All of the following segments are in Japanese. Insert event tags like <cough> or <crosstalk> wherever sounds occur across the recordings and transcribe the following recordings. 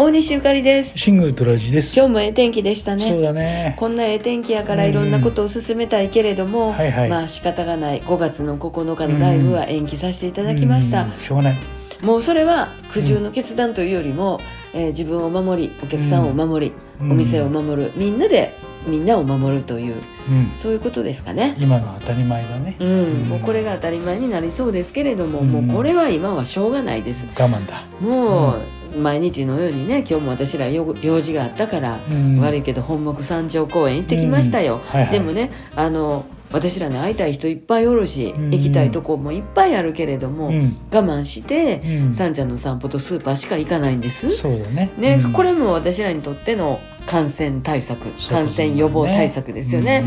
大西ゆかりですシングルトラジです。今日もええ天気でしたそうねだね。こんなええ天気やからいろんなことを進めたいけれども、はいはい。まあ仕方がない5月の9日のライブは延期させていただきました、うん。しょうがない。もうそれは苦渋の決断というよりも、えー自分を守りお客さんを守り、うんお店を守るみんなでみんなを守るといううん。そういうことですかね。今の当たり前だね。うん、もうこれが当たり前になりそうですけれども、うんもうこれは今はしょうがないです。我慢だ。もう毎日のようにね今日も私ら用用事があったから、うん悪いけど本木山頂公園行ってきましたよ、うんはいはいでもねあの私らね会いたい人いっぱいおるし、うん行きたいとこもいっぱいあるけれども、うん。我慢して、うん。さんちゃんの散歩とスーパーしか行かないんです。そうだね。ね、うんこれも私らにとっての感染対策感染予防対策ですよね。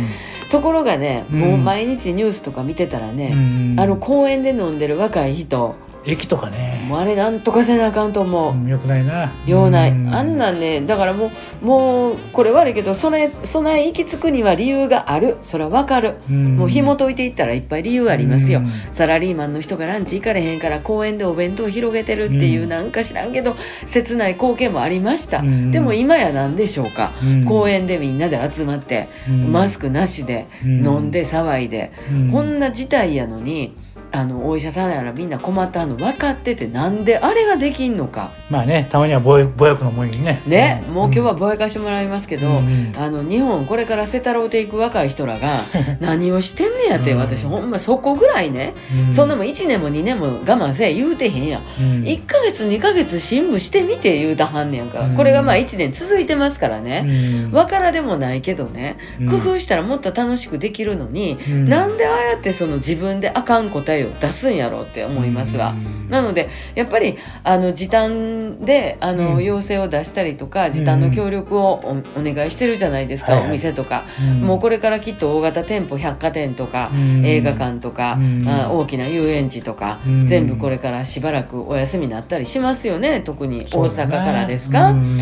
ところがね、うんもう毎日ニュースとか見てたらうん。ね、うんあの公園で飲んでる若い人駅とかね。もうあれなんとかせなあかんと思う。うんよくないな。ようない、うん。あんなんねだからもうもうこれ悪いけどそれ備え行き着くには理由がある。それはわかる、うん。もう紐解いていったらいっぱい理由ありますよ、うん。サラリーマンの人がランチ行かれへんから公園でお弁当広げてるっていう、うん。なんか知らんけど切ない光景もありました、うん。でも今や何でしょうか、うん。公園でみんなで集まって、うん。マスクなしで、うん。飲んで騒いで、うん。こんな事態やのにあのお医者さんやらみんな困ったの分かっててなんであれができんのか。まあね、たまにはぼやぼやくのもいいね。ね、ん。もう今日はぼやかしてもらいますけど、うんあの日本これから瀬太郎ていく若い人らが <laughs> 何をしてんねやって、うん。私ほんまそこぐらいね、うん。そんなもん1年も2年も我慢せえ言うてへんやん、うん。1ヶ月2ヶ月辛抱してみて言うたはんねやんか、うん。これがまあ1年続いてますからね、うん。わからでもないけどね。うん。工夫したらもっと楽しくできるのに、うん。なんでああやってその自分であかん答えを出すんやろうって思いますわ。うん。なのでやっぱりあの時短であの、うん。要請を出したりとか時短の協力をおお願いしてるじゃないですか、はいはい。お店とか、うん。もうこれからきっと大型店舗百貨店とか、うん。映画館とか、うん。あ大きな遊園地とか、うん。全部これからしばらくお休みになったりしますよね特に大阪からですか？うん。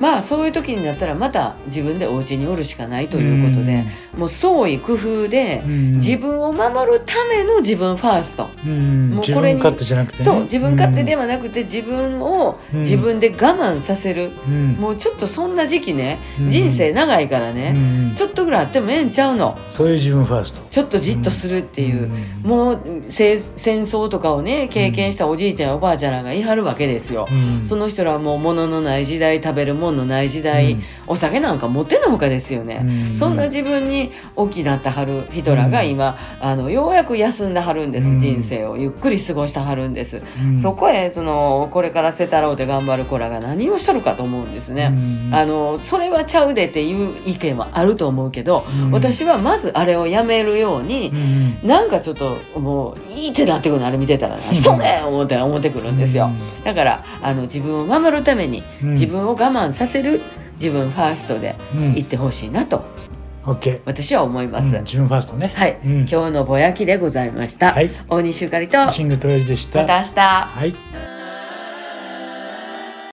まあそういう時になったらまた自分でお家におるしかないということで、もう創意工夫でうん。自分を守るための自分ファースト、うん。もうこれに自分勝手じゃなくてね。そう自分勝手ではなくて自分をうん。自分で我慢させる、うん。もうちょっとそんな時期ね、うん。人生長いからね、うん。ちょっとぐらいあってもええんちゃうの。そういう自分ファースト。っちょっとじっとするっていう、ん。もうせ戦争とかをね経験したおじいちゃんやおばあちゃんらがいはるわけですよ。うん。その人らはもう物のない時代食べるもんのない時代、うん。お酒なんか持ってのほかですよね、うん。そんな自分に大きなったはる人らが今、あのようやく休んだはるんです、うん人生をゆっくり過ごしたはるんです、うん。そこへそのこれからせたろうで頑張る子らが何をしとるかと思うんですね、うん。あのそれはちゃうでっていう意見はあると思うけど、うん。私はまずあれをやめるようにう、ん。なんかちょっともういいってなってくるのあれ見てたらな「しとめ!」思って思ってくるんですよ、だからあの自分を守るためにうん。自分を我慢させる自分ファーストでうん。行ってほしいなとオッケー私は思います、うん自分ファーストね。はい、うん。今日のぼやきでございました、はい。大西ゆかりと。まシングルトラジでした。た明日。はい